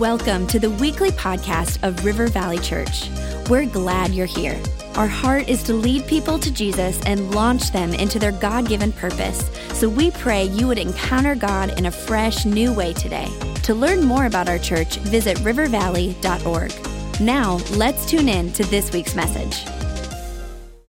Welcome to the weekly podcast of River Valley Church. We're glad you're here. Our heart is to lead people to Jesus and launch them into their God given purpose. So we pray you would encounter God in a fresh, new way today. To learn more about our church, visit rivervalley.org. Now, let's tune in to this week's message.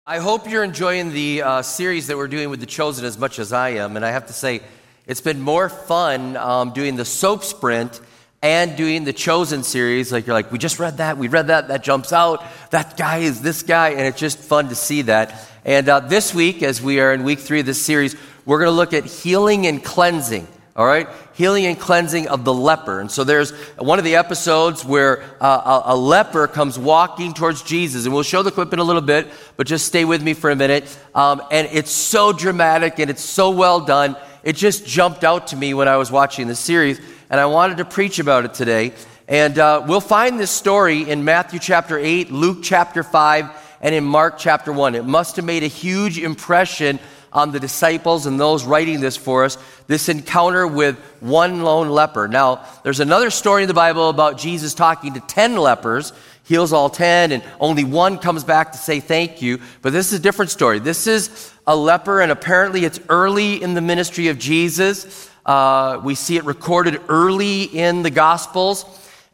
I hope you're enjoying the uh, series that we're doing with The Chosen as much as I am. And I have to say, it's been more fun um, doing the soap sprint and doing the Chosen series. Like, you're like, we just read that, we read that, that jumps out, that guy is this guy, and it's just fun to see that. And uh, this week, as we are in week three of this series, we're going to look at healing and cleansing. All right? Healing and cleansing of the leper. And so there's one of the episodes where uh, a, a, leper comes walking towards Jesus. And we'll show the clip in a little bit, but just stay with me for a minute. Um, and it's so dramatic and it's so well done. It just jumped out to me when I was watching the series and I wanted to preach about it today. And uh, we'll find this story in Matthew chapter 8, Luke chapter 5, and in Mark chapter 1. It must have made a huge impression on the disciples and those writing this for us this encounter with one lone leper. Now, there's another story in the Bible about Jesus talking to 10 lepers, heals all 10, and only one comes back to say thank you. But this is a different story. This is a leper, and apparently it's early in the ministry of Jesus. Uh, we see it recorded early in the Gospels.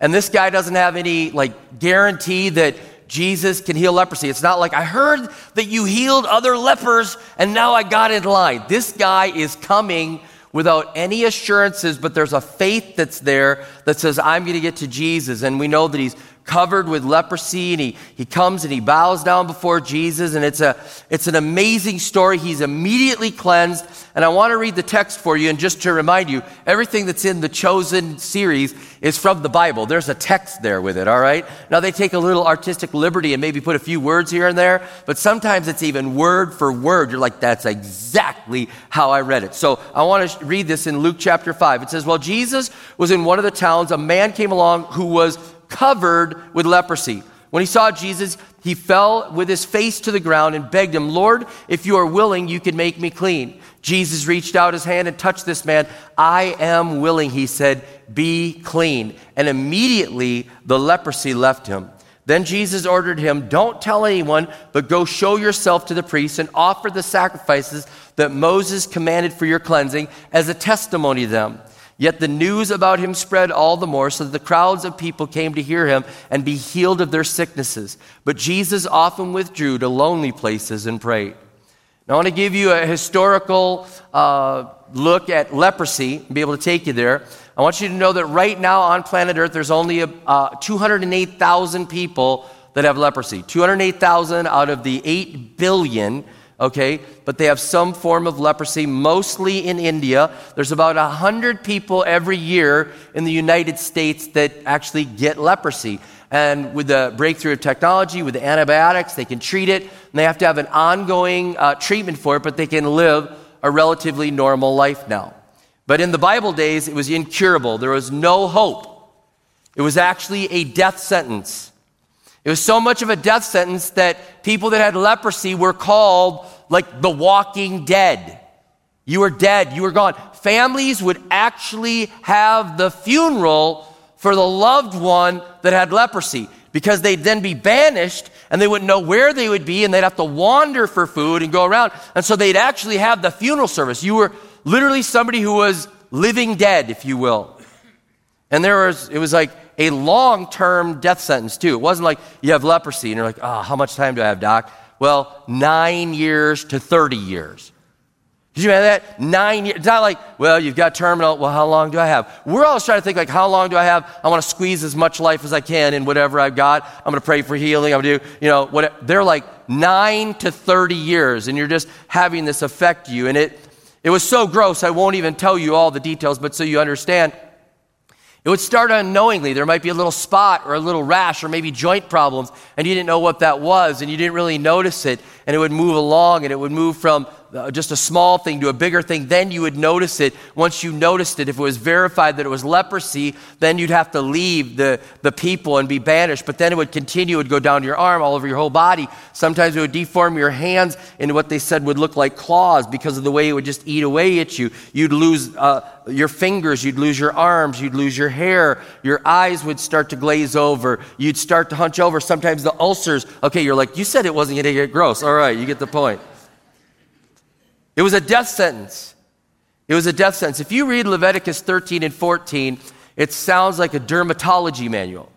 And this guy doesn't have any like guarantee that Jesus can heal leprosy. It's not like I heard that you healed other lepers and now I got in line. This guy is coming without any assurances, but there's a faith that's there that says, I'm going to get to Jesus. And we know that he's covered with leprosy and he, he comes and he bows down before Jesus and it's, a, it's an amazing story. He's immediately cleansed. And I want to read the text for you and just to remind you, everything that's in the Chosen series is from the Bible. There's a text there with it, all right? Now they take a little artistic liberty and maybe put a few words here and there, but sometimes it's even word for word. You're like, that's exactly how I read it. So I want to read this in Luke chapter 5. It says, While Jesus was in one of the towns, a man came along who was covered with leprosy. When he saw Jesus, he fell with his face to the ground and begged him, Lord, if you are willing, you can make me clean. Jesus reached out his hand and touched this man. I am willing, he said, be clean. And immediately the leprosy left him. Then Jesus ordered him, Don't tell anyone, but go show yourself to the priests and offer the sacrifices that Moses commanded for your cleansing as a testimony to them. Yet the news about him spread all the more, so that the crowds of people came to hear him and be healed of their sicknesses. But Jesus often withdrew to lonely places and prayed. Now, I want to give you a historical uh, look at leprosy and be able to take you there. I want you to know that right now on planet Earth, there's only uh, 208,000 people that have leprosy. 208,000 out of the 8 billion okay? But they have some form of leprosy, mostly in India. There's about 100 people every year in the United States that actually get leprosy. And with the breakthrough of technology, with the antibiotics, they can treat it. And they have to have an ongoing uh, treatment for it, but they can live a relatively normal life now. But in the Bible days, it was incurable. There was no hope. It was actually a death sentence. It was so much of a death sentence that people that had leprosy were called like the walking dead. You were dead, you were gone. Families would actually have the funeral for the loved one that had leprosy because they'd then be banished and they wouldn't know where they would be and they'd have to wander for food and go around. And so they'd actually have the funeral service. You were literally somebody who was living dead, if you will. And there was, it was like a long term death sentence, too. It wasn't like you have leprosy and you're like, oh, how much time do I have, doc? Well, nine years to 30 years. Did you have that? Nine years. It's not like, well, you've got terminal. Well, how long do I have? We're always trying to think, like, how long do I have? I want to squeeze as much life as I can in whatever I've got. I'm going to pray for healing. I'm going to do, you know, what. They're like nine to 30 years, and you're just having this affect you. And it, it was so gross, I won't even tell you all the details, but so you understand. It would start unknowingly. There might be a little spot or a little rash or maybe joint problems, and you didn't know what that was, and you didn't really notice it. And it would move along, and it would move from just a small thing to a bigger thing, then you would notice it. Once you noticed it, if it was verified that it was leprosy, then you'd have to leave the, the people and be banished. But then it would continue, it would go down your arm, all over your whole body. Sometimes it would deform your hands into what they said would look like claws because of the way it would just eat away at you. You'd lose uh, your fingers, you'd lose your arms, you'd lose your hair, your eyes would start to glaze over, you'd start to hunch over. Sometimes the ulcers, okay, you're like, you said it wasn't going to get gross. All right, you get the point. It was a death sentence. It was a death sentence. If you read Leviticus 13 and 14, it sounds like a dermatology manual.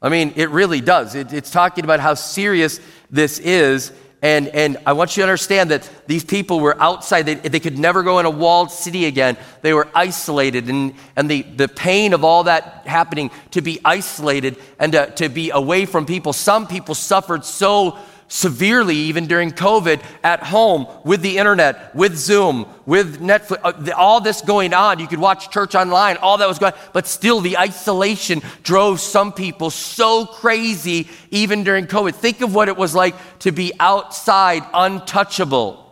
I mean, it really does. It, it's talking about how serious this is. And, and I want you to understand that these people were outside. They, they could never go in a walled city again. They were isolated. And, and the, the pain of all that happening to be isolated and to, to be away from people, some people suffered so severely even during COVID at home with the internet, with Zoom, with Netflix, uh, all this going on. You could watch church online, all that was going on, but still the isolation drove some people so crazy even during COVID. Think of what it was like to be outside, untouchable.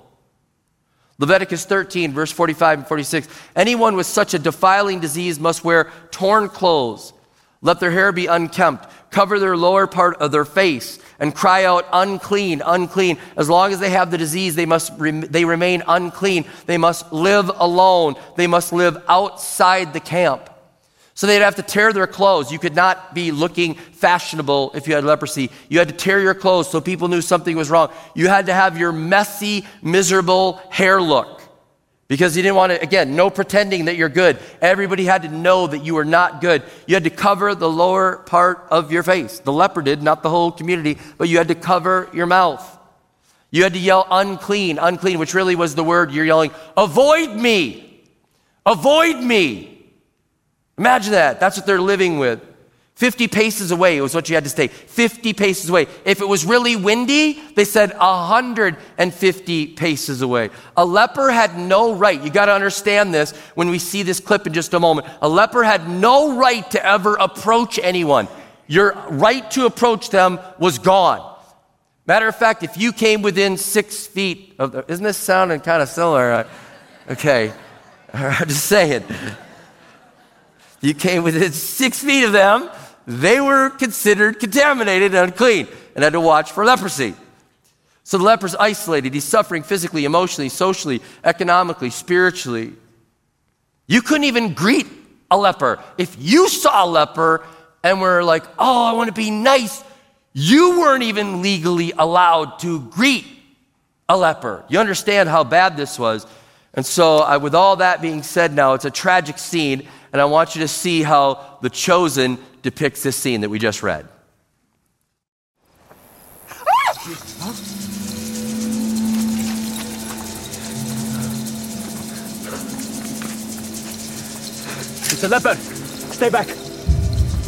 Leviticus 13, verse 45 and 46. Anyone with such a defiling disease must wear torn clothes. Let their hair be unkempt. Cover their lower part of their face and cry out, unclean, unclean. As long as they have the disease, they must rem- they remain unclean. They must live alone. They must live outside the camp. So they'd have to tear their clothes. You could not be looking fashionable if you had leprosy. You had to tear your clothes so people knew something was wrong. You had to have your messy, miserable hair look. Because you didn't want to, again, no pretending that you're good. Everybody had to know that you were not good. You had to cover the lower part of your face. The leper did, not the whole community, but you had to cover your mouth. You had to yell unclean, unclean, which really was the word you're yelling, avoid me, avoid me. Imagine that. That's what they're living with. 50 paces away was what you had to stay. 50 paces away. If it was really windy, they said 150 paces away. A leper had no right. You got to understand this when we see this clip in just a moment. A leper had no right to ever approach anyone. Your right to approach them was gone. Matter of fact, if you came within six feet of the, isn't this sounding kind of similar? Uh, okay, I'm just saying. You came within six feet of them, they were considered contaminated and unclean and had to watch for leprosy. So the leper's isolated. He's suffering physically, emotionally, socially, economically, spiritually. You couldn't even greet a leper. If you saw a leper and were like, oh, I want to be nice, you weren't even legally allowed to greet a leper. You understand how bad this was. And so, uh, with all that being said, now it's a tragic scene, and I want you to see how the chosen depicts this scene that we just read. It's a leopard. Stay back.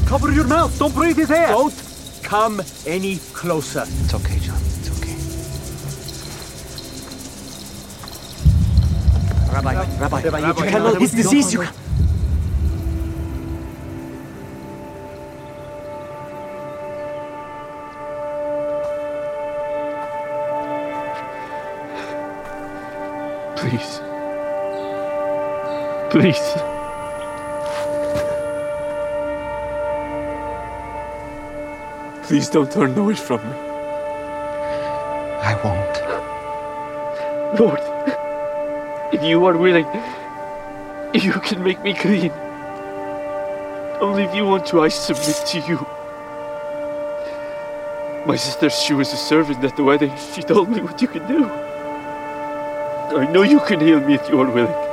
Cover your mouth. Don't breathe his air. Don't come any closer. It's okay, John. It's okay. Rabbi, Rabbi, Rabbi, you can handle his disease. You can... Please. Please. Please don't turn away from me. I won't. Lord, if you are willing, you can make me clean. Only if you want to, I submit to you. My sister, she was a servant at the wedding. She told me what you can do. I know you can heal me if you are willing.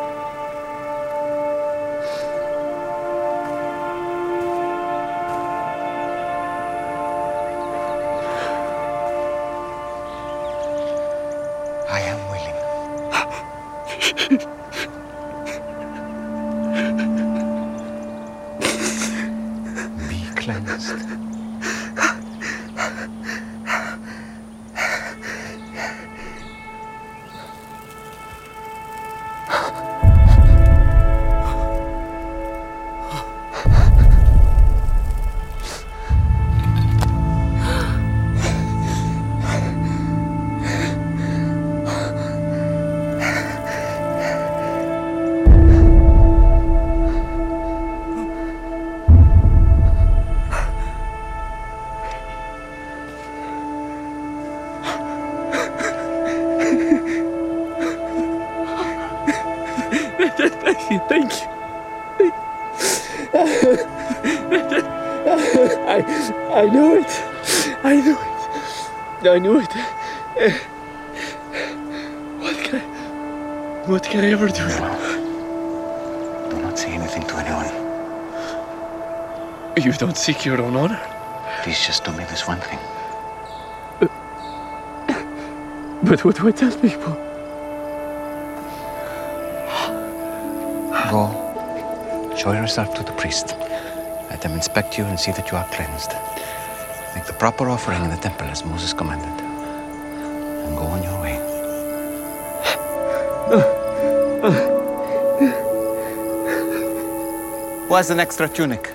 I knew it. What can I, what can I ever do? Now? Do not say anything to anyone. You don't seek your own honor. Please just do me this one thing. But what do I tell people? Go. Show yourself to the priest. Let them inspect you and see that you are cleansed. Make the proper offering in the temple as Moses commanded. And go on your way. Who has an extra tunic?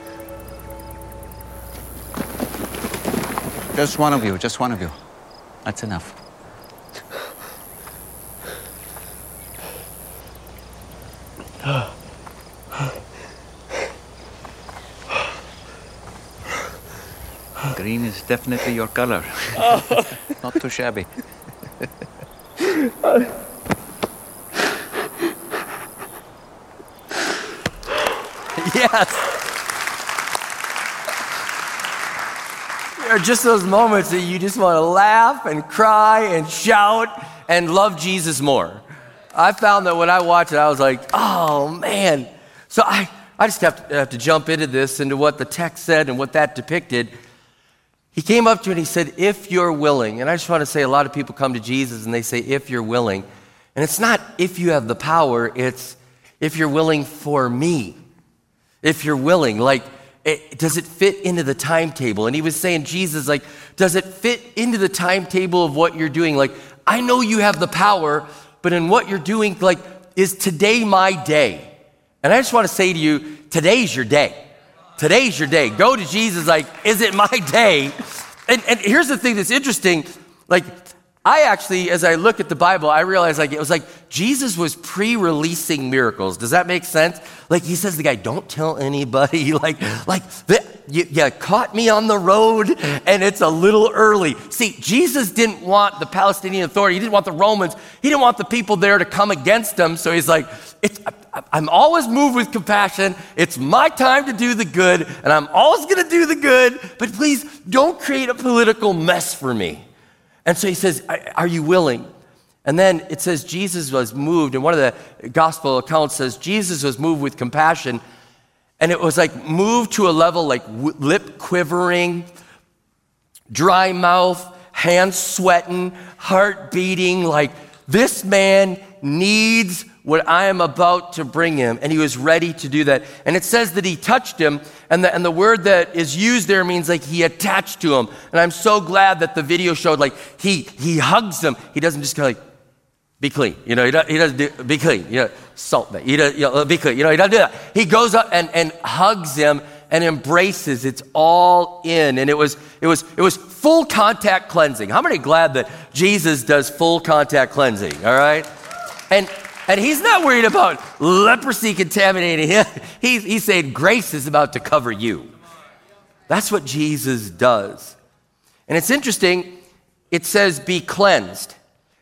Just one of you, just one of you. That's enough. Green is definitely your color. Not too shabby. Yes. There are just those moments that you just want to laugh and cry and shout and love Jesus more. I found that when I watched it, I was like, oh man. So I, I just have to, have to jump into this, into what the text said and what that depicted. He came up to me and he said, if you're willing. And I just want to say a lot of people come to Jesus and they say, if you're willing. And it's not if you have the power, it's if you're willing for me if you're willing. Like, it, does it fit into the timetable? And he was saying, Jesus, like, does it fit into the timetable of what you're doing? Like, I know you have the power, but in what you're doing, like, is today my day? And I just want to say to you, today's your day. Today's your day. Go to Jesus, like, is it my day? And, and here's the thing that's interesting. Like, I actually, as I look at the Bible, I realize like it was like Jesus was pre-releasing miracles. Does that make sense? Like he says, to the guy, "Don't tell anybody." Like, like the, you, you caught me on the road, and it's a little early. See, Jesus didn't want the Palestinian Authority. He didn't want the Romans. He didn't want the people there to come against him. So he's like, it's, "I'm always moved with compassion. It's my time to do the good, and I'm always going to do the good. But please don't create a political mess for me." And so he says, Are you willing? And then it says Jesus was moved, and one of the gospel accounts says Jesus was moved with compassion, and it was like moved to a level like lip quivering, dry mouth, hands sweating, heart beating, like this man needs what I am about to bring him. And he was ready to do that. And it says that he touched him, and the, and the word that is used there means like he attached to him. And I'm so glad that the video showed like he, he hugs him. He doesn't just of like, be clean. You know, he, does, he doesn't do, be clean. You know, salt me. He does, you know, be clean. You know, he doesn't do that. He goes up and, and hugs him and embraces. It's all in. And it was, it was, it was full contact cleansing. How many glad that Jesus does full contact cleansing? All right. And, and he's not worried about leprosy contaminating him. He's, he's saying grace is about to cover you. That's what Jesus does. And it's interesting, it says be cleansed.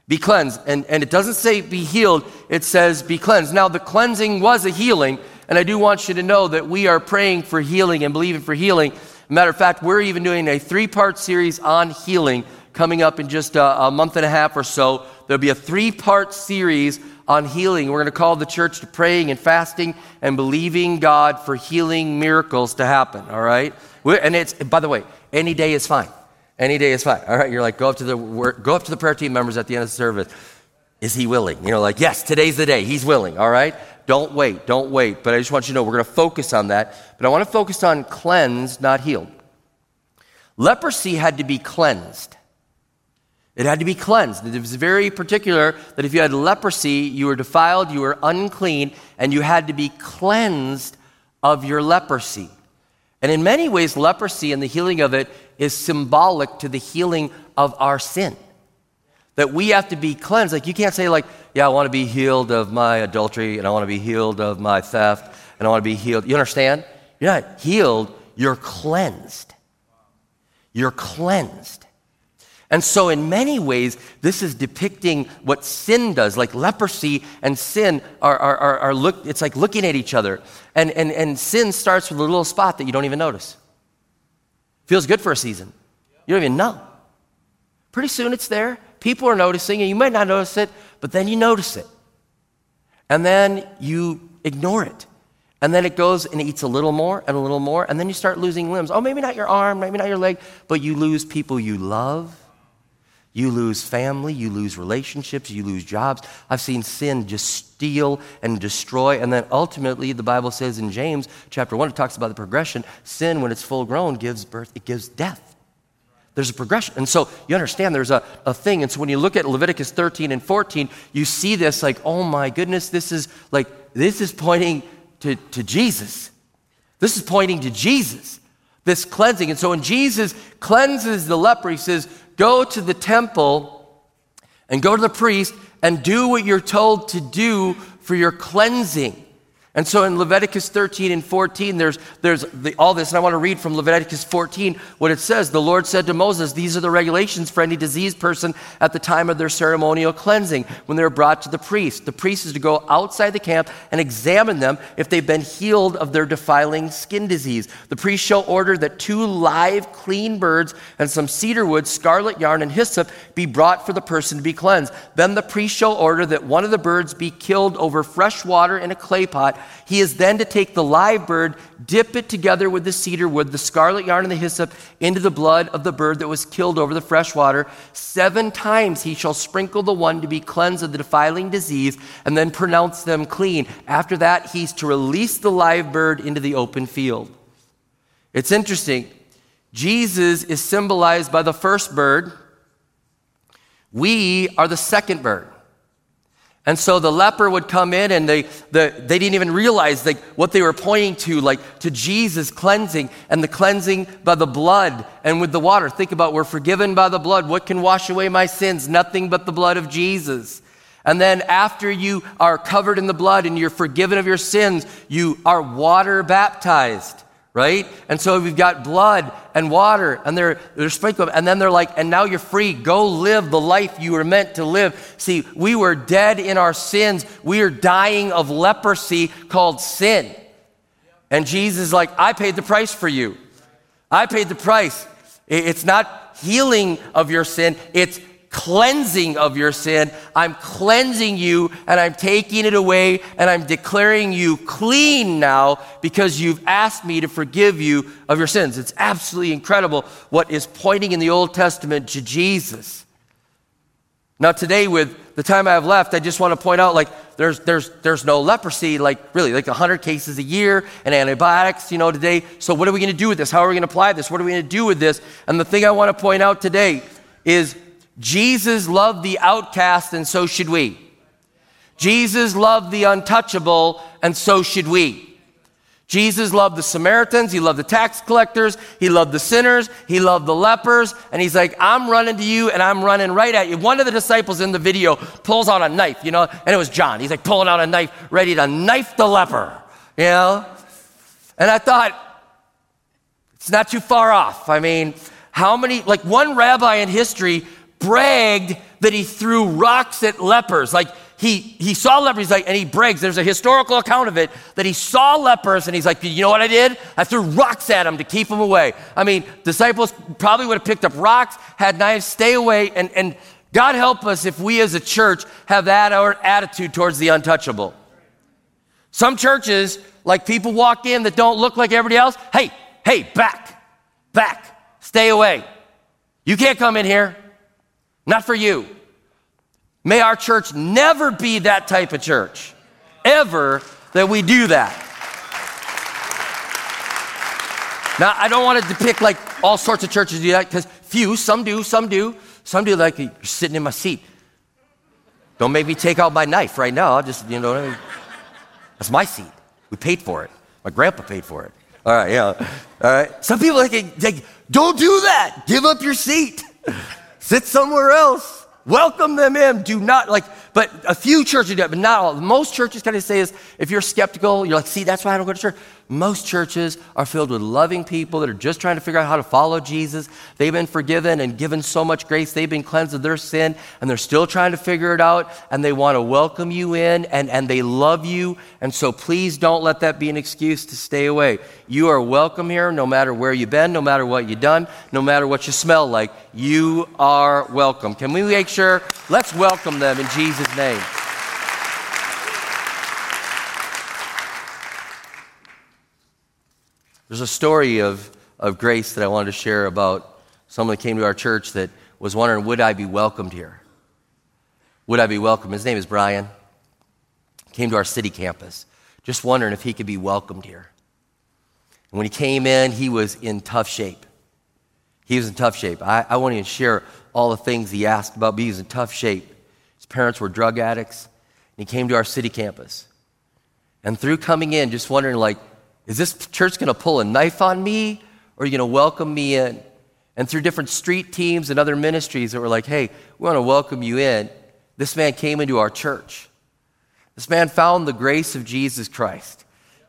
Be cleansed. And, and it doesn't say be healed, it says be cleansed. Now, the cleansing was a healing, and I do want you to know that we are praying for healing and believing for healing. Matter of fact, we're even doing a three part series on healing coming up in just a, a month and a half or so. There'll be a three part series on healing. We're going to call the church to praying and fasting and believing God for healing miracles to happen, all right? We're, and it's, by the way, any day is fine. Any day is fine. All right, you're like, go up to the go up to the prayer team members at the end of the service. Is he willing? You know, like, yes, today's the day. He's willing. All right. Don't wait. Don't wait. But I just want you to know we're going to focus on that. But I want to focus on cleansed, not healed. Leprosy had to be cleansed. It had to be cleansed. It was very particular that if you had leprosy, you were defiled, you were unclean, and you had to be cleansed of your leprosy. And in many ways, leprosy and the healing of it is symbolic to the healing of our sin. That we have to be cleansed. Like you can't say, like, yeah, I want to be healed of my adultery, and I want to be healed of my theft, and I want to be healed. You understand? You're not healed, you're cleansed. You're cleansed. And so, in many ways, this is depicting what sin does. Like leprosy and sin are, are, are, are look, it's like looking at each other. And, and, and sin starts with a little spot that you don't even notice. Feels good for a season. You don't even know. Pretty soon it's there. People are noticing, and you might not notice it, but then you notice it. And then you ignore it. And then it goes and eats a little more and a little more, and then you start losing limbs. Oh, maybe not your arm, maybe not your leg, but you lose people you love. You lose family, you lose relationships, you lose jobs. I've seen sin just steal and destroy. And then ultimately, the Bible says in James chapter 1, it talks about the progression. Sin, when it's full grown, gives birth, it gives death. There's a progression. And so you understand there's a, a thing. And so when you look at Leviticus 13 and 14, you see this like, oh my goodness, this is like, this is pointing to, to Jesus. This is pointing to Jesus, this cleansing. And so when Jesus cleanses the leper, he says, go to the temple and go to the priest and do what you're told to do for your cleansing. And so in Leviticus 13 and 14, there's, there's the, all this, and I want to read from Leviticus 14 what it says. The Lord said to Moses, These are the regulations for any diseased person at the time of their ceremonial cleansing when they're brought to the priest. The priest is to go outside the camp and examine them if they've been healed of their defiling skin disease. The priest shall order that two live, clean birds and some cedar wood, scarlet yarn, and hyssop be brought for the person to be cleansed. Then the priest shall order that one of the birds be killed over fresh water in a clay pot he is then to take the live bird, dip it together with the cedar wood, the scarlet yarn, and the hyssop into the blood of the bird that was killed over the fresh water. Seven times he shall sprinkle the one to be cleansed of the defiling disease, and then pronounce them clean. After that, he's to release the live bird into the open field. It's interesting. Jesus is symbolized by the first bird. We are the second bird. And so the leper would come in and they, the, they didn't even realize like, what they were pointing to, like to Jesus cleansing and the cleansing by the blood and with the water. Think about we're forgiven by the blood. What can wash away my sins? Nothing but the blood of Jesus. And then after you are covered in the blood and you're forgiven of your sins, you are water baptized right? And so we've got blood and water, and they're, they're sprinkled, and then they're like, and now you're free. Go live the life you were meant to live. See, we were dead in our sins. We are dying of leprosy called sin. And Jesus is like, I paid the price for you. I paid the price. It's not healing of your sin, it's cleansing of your sin. I'm cleansing you and I'm taking it away and I'm declaring you clean now because you've asked me to forgive you of your sins. It's absolutely incredible what is pointing in the Old Testament to Jesus. Now, today, with the time I have left, I just want to point out like, there's, there's, there's no leprosy, like, really, like 100 cases a year and antibiotics, you know, today. So, what are we going to do with this? How are we going to apply this? What are we going to do with this? And the thing I want to point out today is Jesus loved the outcast, and so should we. Jesus loved the untouchable, and so should we. Jesus loved the Samaritans, he loved the tax collectors, he loved the sinners, he loved the lepers, and he's like, I'm running to you and I'm running right at you. One of the disciples in the video pulls out a knife, you know, and it was John. He's like pulling out a knife, ready to knife the leper, you know? And I thought, it's not too far off. I mean, how many, like one rabbi in history bragged that he threw rocks at lepers. Like he, he saw lepers, like, and he brags. There's a historical account of it that he saw lepers and he's like, you know what I did? I threw rocks at them to keep them away. I mean, disciples probably would have picked up rocks, had knives, stay away, and, and God help us if we as a church have that attitude towards the untouchable. Some churches, like people walk in that don't look like everybody else, hey, hey, back, back, stay away. You can't come in here. Not for you. May our church never be that type of church, ever that we do that. Now, I don't want to depict like all sorts of churches do that because few, some do, some do. Some do like you're sitting in my seat. Don't make me take out my knife right now. I'll just, you know, that's my seat. We paid for it. My grandpa paid for it. All right, yeah. All right. Some people like, like don't do that. Give up your seat. Sit somewhere else. Welcome them in. Do not like, but a few churches do it, but not all. Most churches kind of say is if you're skeptical, you're like, see, that's why I don't go to church. Most churches are filled with loving people that are just trying to figure out how to follow Jesus. They've been forgiven and given so much grace. They've been cleansed of their sin, and they're still trying to figure it out, and they want to welcome you in, and, and they love you. And so please don't let that be an excuse to stay away. You are welcome here no matter where you've been, no matter what you've done, no matter what you smell like. You are welcome. Can we make sure? Let's welcome them in Jesus' name. There's a story of, of grace that I wanted to share about someone that came to our church that was wondering, would I be welcomed here? Would I be welcome? His name is Brian. Came to our city campus, just wondering if he could be welcomed here. And when he came in, he was in tough shape. He was in tough shape. I, I won't even share all the things he asked about, but he was in tough shape. His parents were drug addicts. And he came to our city campus. And through coming in, just wondering, like, is this church going to pull a knife on me or are you going to welcome me in? And through different street teams and other ministries that were like, hey, we want to welcome you in, this man came into our church. This man found the grace of Jesus Christ.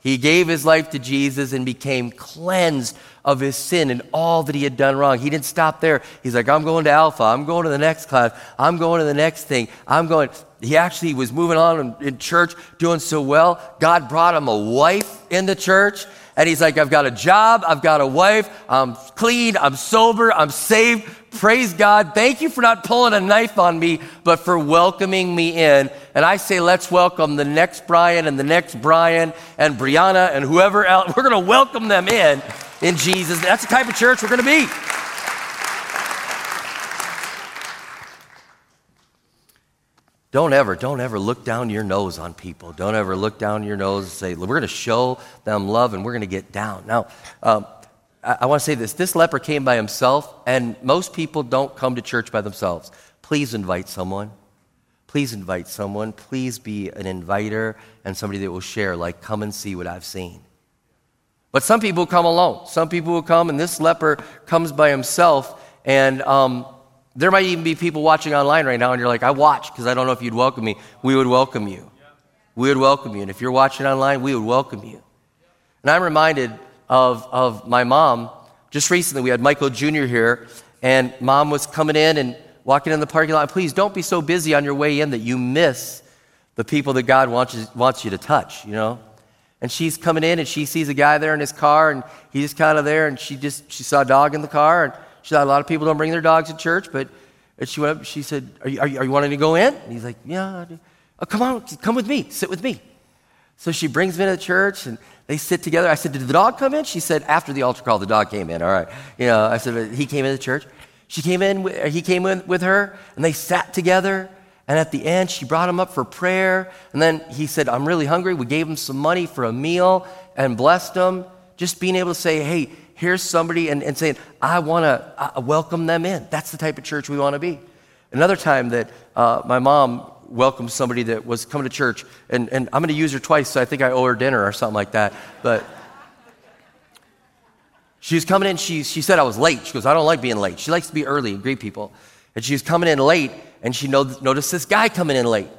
He gave his life to Jesus and became cleansed of his sin and all that he had done wrong. He didn't stop there. He's like, I'm going to Alpha. I'm going to the next class. I'm going to the next thing. I'm going. He actually was moving on in, church, doing so well. God brought him a wife in the church. And he's like, I've got a job, I've got a wife, I'm clean, I'm sober, I'm saved. Praise God. Thank you for not pulling a knife on me, but for welcoming me in. And I say, let's welcome the next Brian and the next Brian and Brianna and whoever else. We're going to welcome them in in Jesus. That's the type of church we're going to be. Don't ever, don't ever look down your nose on people. Don't ever look down your nose and say, we're going to show them love and we're going to get down. Now, um, I, I want to say this this leper came by himself, and most people don't come to church by themselves. Please invite someone. Please invite someone. Please be an inviter and somebody that will share, like, come and see what I've seen. But some people come alone. Some people will come, and this leper comes by himself, and um, there might even be people watching online right now, and you're like, I watch because I don't know if you'd welcome me. We would welcome you. We would welcome you. And if you're watching online, we would welcome you. And I'm reminded of, of my mom. Just recently, we had Michael Jr. here, and mom was coming in and walking in the parking lot. Please don't be so busy on your way in that you miss the people that God wants you, wants you to touch, you know? And she's coming in and she sees a guy there in his car, and he's just kind of there, and she just she saw a dog in the car, and she thought a lot of people don't bring their dogs to church, but and she went up, she said, are you, are you, are you wanting to go in? And he's like, Yeah. Oh, come on, come with me, sit with me. So she brings me to the church and they sit together. I said, Did the dog come in? She said, After the altar call, the dog came in. All right. You know, I said, He came into the church. She came in, he came in with her, and they sat together. And at the end, she brought him up for prayer. And then he said, I'm really hungry. We gave him some money for a meal and blessed him. Just being able to say, Hey, here's somebody and, and saying, I want to welcome them in. That's the type of church we want to be. Another time that uh, my mom welcomed somebody that was coming to church, and, and I'm going to use her twice, so I think I owe her dinner or something like that. But she was coming in, she, she said I was late. She goes, I don't like being late. She likes to be early and greet people. And she was coming in late, and she noticed this guy coming in late.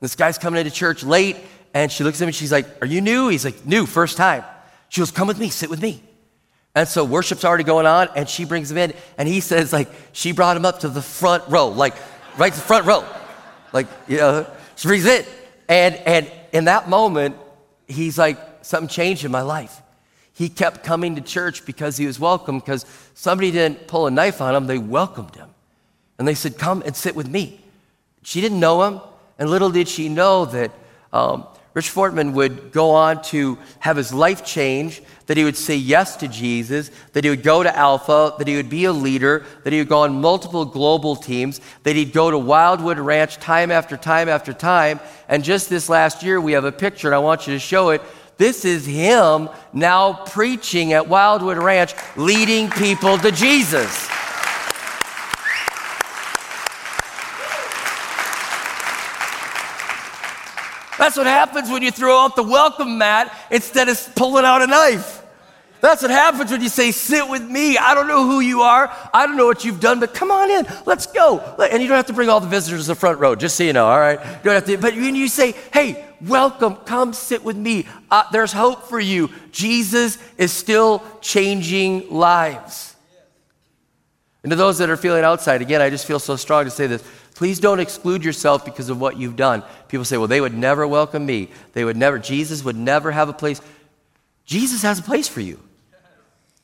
This guy's coming into church late, and she looks at him and she's like, Are you new? He's like, New, first time. She goes, Come with me, sit with me. And so worship's already going on, and she brings him in, and he says, like, she brought him up to the front row, like, right to the front row. Like, you know, she brings it. And, and in that moment, he's like, something changed in my life. He kept coming to church because he was welcome, because somebody didn't pull a knife on him, they welcomed him. And they said, Come and sit with me. She didn't know him, and little did she know that um, Rich Fortman would go on to have his life change, that he would say yes to Jesus, that he would go to Alpha, that he would be a leader, that he would go on multiple global teams, that he'd go to Wildwood Ranch time after time after time. And just this last year, we have a picture, and I want you to show it. This is him now preaching at Wildwood Ranch, leading people to Jesus. That's what happens when you throw out the welcome mat instead of pulling out a knife. That's what happens when you say, Sit with me. I don't know who you are. I don't know what you've done, but come on in. Let's go. And you don't have to bring all the visitors to the front row, just so you know, all right? You don't have to, but when you say, Hey, welcome. Come sit with me. Uh, there's hope for you. Jesus is still changing lives. And to those that are feeling outside, again, I just feel so strong to say this. Please don't exclude yourself because of what you've done. People say, well, they would never welcome me. They would never, Jesus would never have a place. Jesus has a place for you.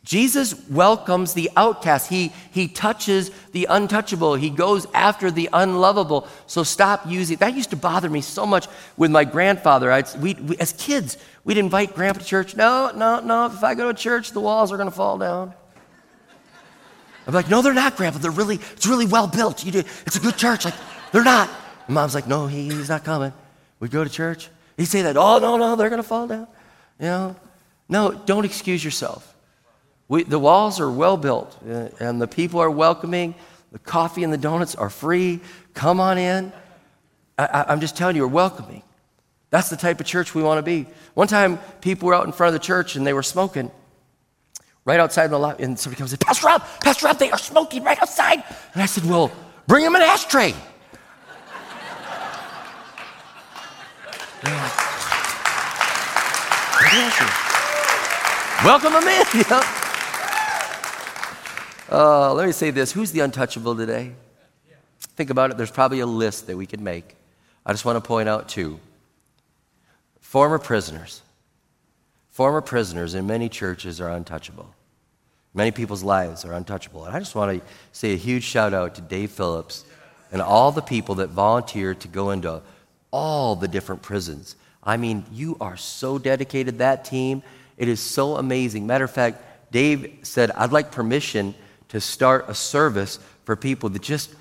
Jesus welcomes the outcast. He, he touches the untouchable. He goes after the unlovable. So stop using that. used to bother me so much with my grandfather. I'd, we, we, as kids, we'd invite grandpa to church. No, no, no. If I go to church, the walls are going to fall down. I'm like, no, they're not, grandpa. They're really, it's really well built. You do, it's a good church. Like, they're not. And mom's like, no, he, he's not coming. We go to church. He'd say that, oh, no, no, they're going to fall down. You know? No, don't excuse yourself. We, the walls are well built, uh, and the people are welcoming. The coffee and the donuts are free. Come on in. I, am just telling you, we're welcoming. That's the type of church we want to be. One time, people were out in front of the church and they were smoking right outside the lot, and somebody comes and in, Pastor Rob, Pastor Rob, they are smoking right outside. And I said, Well, bring them an ashtray. Welcome them in. Know? Uh, let me say this who's the untouchable today? Think about it. There's probably a list that we could make. I just want to point out two former prisoners. Former prisoners in many churches are untouchable. Many people's lives are untouchable. And I just want to say a huge shout out to Dave Phillips and all the people that volunteered to go into all the different prisons. I mean, you are so dedicated, that team. It is so amazing. Matter of fact, Dave said, I'd like permission to start a service for people that just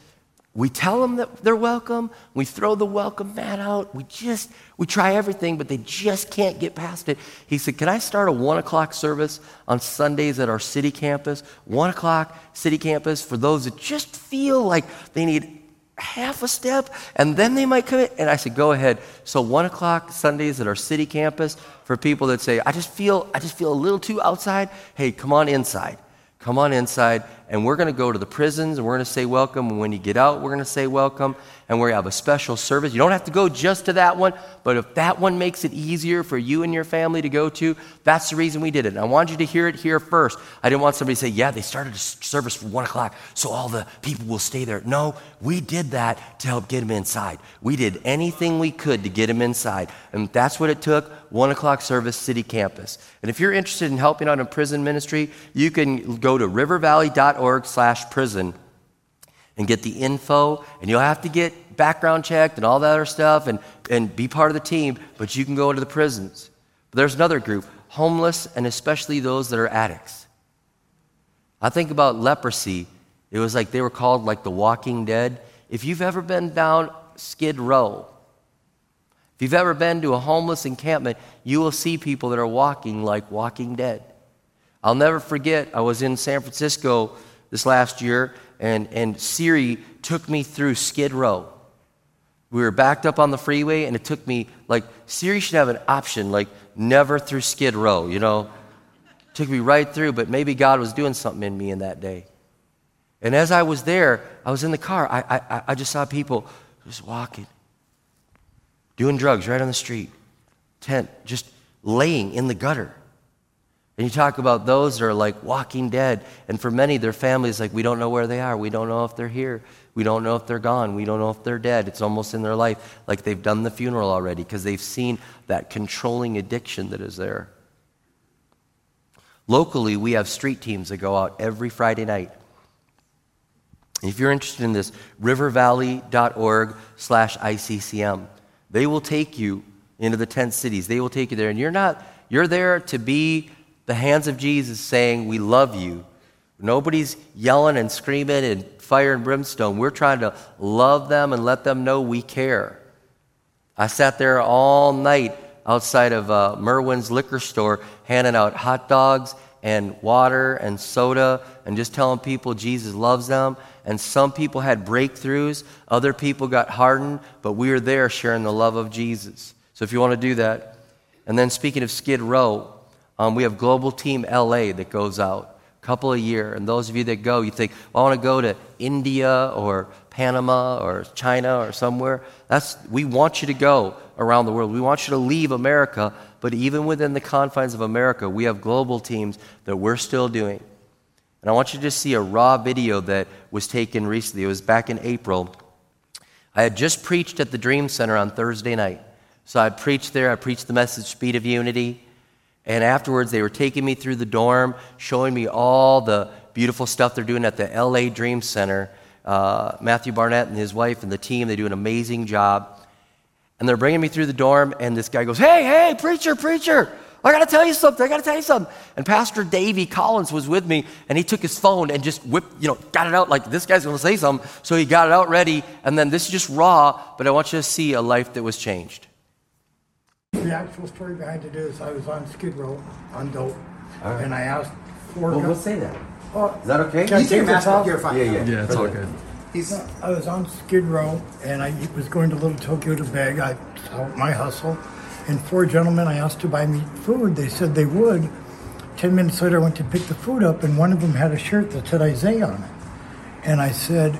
we tell them that they're welcome. We throw the welcome mat out. We just we try everything but they just can't get past it. He said can i start a one o'clock service on sundays at our city campus? One o'clock city campus for those that just feel like they need half a step and then they might come in. And i said go ahead. So one o'clock sundays at our city campus for people that say i just feel i just feel a little too outside. Hey come on inside. Come on inside, and we're going to go to the prisons, and we're going to say welcome. And when you get out, we're going to say welcome, and we're going to have a special service. You don't have to go just to that one, but if that one makes it easier for you and your family to go to, that's the reason we did it. And I wanted you to hear it here first. I didn't want somebody to say, yeah, they started a service for one o'clock, so all the people will stay there. No, we did that to help get them inside. We did anything we could to get them inside, and that's what it took one o'clock service, city campus. And if you're interested in helping out in prison ministry, you can go to rivervalley.org slash prison and get the info. And you'll have to get background checked and all that other stuff and, and be part of the team, but you can go into the prisons. But there's another group, homeless and especially those that are addicts. I think about leprosy. It was like they were called like the walking dead. If you've ever been down Skid Row, if you've ever been to a homeless encampment, you will see people that are walking like walking dead. I'll never forget, I was in San Francisco this last year, and, and Siri took me through Skid Row. We were backed up on the freeway, and it took me, like, Siri should have an option, like, never through Skid Row, you know? took me right through, but maybe God was doing something in me in that day. And as I was there, I was in the car, I, I, I just saw people just walking doing drugs right on the street, tent, just laying in the gutter. And you talk about those that are like walking dead. And for many, their families, like, we don't know where they are. We don't know if they're here. We don't know if they're gone. We don't know if they're dead. It's almost in their life like they've done the funeral already because they've seen that controlling addiction that is there. Locally, we have street teams that go out every Friday night. If you're interested in this, rivervalley.org slash ICCM. They will take you into the tent cities. They will take you there. And you're not, you're there to be the hands of Jesus saying, We love you. Nobody's yelling and screaming and fire and brimstone. We're trying to love them and let them know we care. I sat there all night outside of uh, Merwin's liquor store handing out hot dogs and water and soda and just telling people Jesus loves them. And some people had breakthroughs, other people got hardened, but we were there sharing the love of Jesus. So if you want to do that. And then speaking of Skid Row, um, we have Global Team LA that goes out a couple a year. And those of you that go, you think, well, I want to go to India or Panama or China or somewhere. That's, we want you to go around the world. We want you to leave America, but even within the confines of America, we have global teams that we're still doing. And I want you to see a raw video that was taken recently. It was back in April. I had just preached at the Dream Center on Thursday night. So I preached there, I preached the message, Speed of Unity. And afterwards, they were taking me through the dorm, showing me all the beautiful stuff they're doing at the LA Dream Center. Uh, Matthew Barnett and his wife and the team, they do an amazing job. And they're bringing me through the dorm, and this guy goes, Hey, hey, preacher, preacher, I gotta tell you something, I gotta tell you something. And Pastor Davey Collins was with me, and he took his phone and just whipped, you know, got it out like this guy's gonna say something. So he got it out ready, and then this is just raw, but I want you to see a life that was changed. The actual story behind it is I was on Skid Row on dope, and I asked four guys. say that. Oh, Is that okay? Can I take this off? Yeah, yeah. Yeah, it's all good. I was on Skid Row, and I was going to Little Tokyo to beg. I out my hustle, and four gentlemen I asked to buy me food. They said they would. Ten minutes later, I went to pick the food up, and one of them had a shirt that said Isaiah on it. And I said,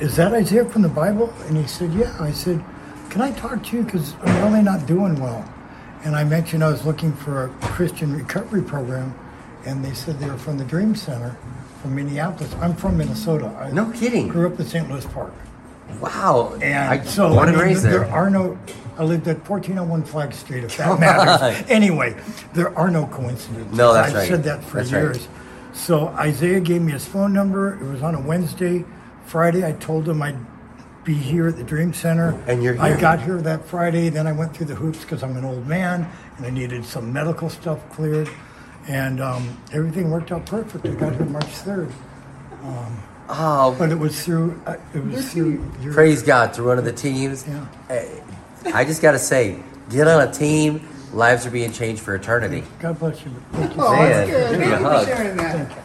"Is that Isaiah from the Bible?" And he said, "Yeah." I said, "Can I talk to you? Because I'm really not doing well." And I mentioned I was looking for a Christian recovery program, and they said they were from the Dream Center from Minneapolis. I'm from Minnesota. I No kidding. Grew up in St. Louis Park. Wow. And I, so born I and mean, raised there there. are no. I lived at 1401 Flag Street, if that matters. anyway, there are no coincidences. No, that's I've right. said that for That's right. years. So Isaiah gave me his phone number. It was on a Wednesday. Friday, I told him I'd be here at the Dream Center. And you're I got here that Friday. Then I went through the hoops because I'm an old man and I needed some medical stuff cleared. And um, everything worked out perfect. I got here March 3rd. Oh, But it was through. Uh, it was through. Your, praise God through one of the teams. Yeah. Hey, I just got to say, get on a team. Lives are being changed for eternity. God bless you. Thank you. Oh, Man, good. give me Thank you for hug. sharing that.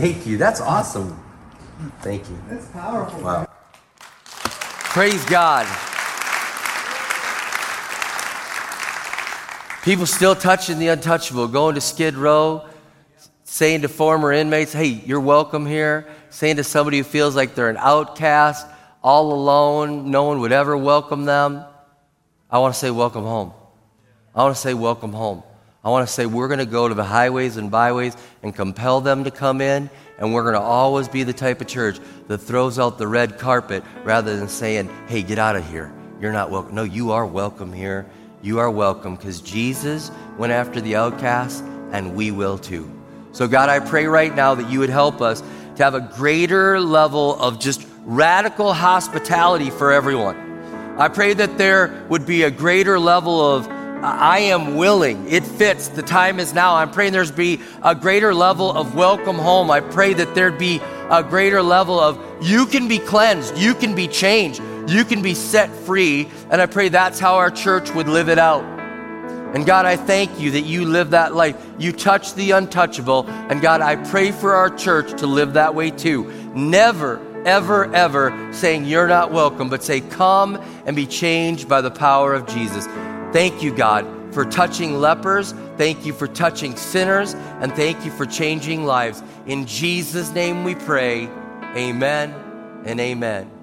Thank you. That's awesome. Thank you. That's powerful. Wow. Praise God. People still touching the untouchable, going to Skid Row, saying to former inmates, hey, you're welcome here, saying to somebody who feels like they're an outcast, all alone, no one would ever welcome them. I want to say, welcome home. I want to say, welcome home. I want to say, we're going to go to the highways and byways and compel them to come in, and we're going to always be the type of church that throws out the red carpet rather than saying, hey, get out of here. You're not welcome. No, you are welcome here. You are welcome because Jesus went after the outcasts, and we will too. So, God, I pray right now that you would help us to have a greater level of just radical hospitality for everyone. I pray that there would be a greater level of I am willing. It fits. The time is now. I'm praying there's be a greater level of welcome home. I pray that there'd be a greater level of you can be cleansed, you can be changed, you can be set free. And I pray that's how our church would live it out. And God, I thank you that you live that life. You touch the untouchable. And God, I pray for our church to live that way too. Never, ever, ever saying you're not welcome, but say, come and be changed by the power of Jesus. Thank you, God, for touching lepers. Thank you for touching sinners. And thank you for changing lives. In Jesus' name we pray. Amen and amen.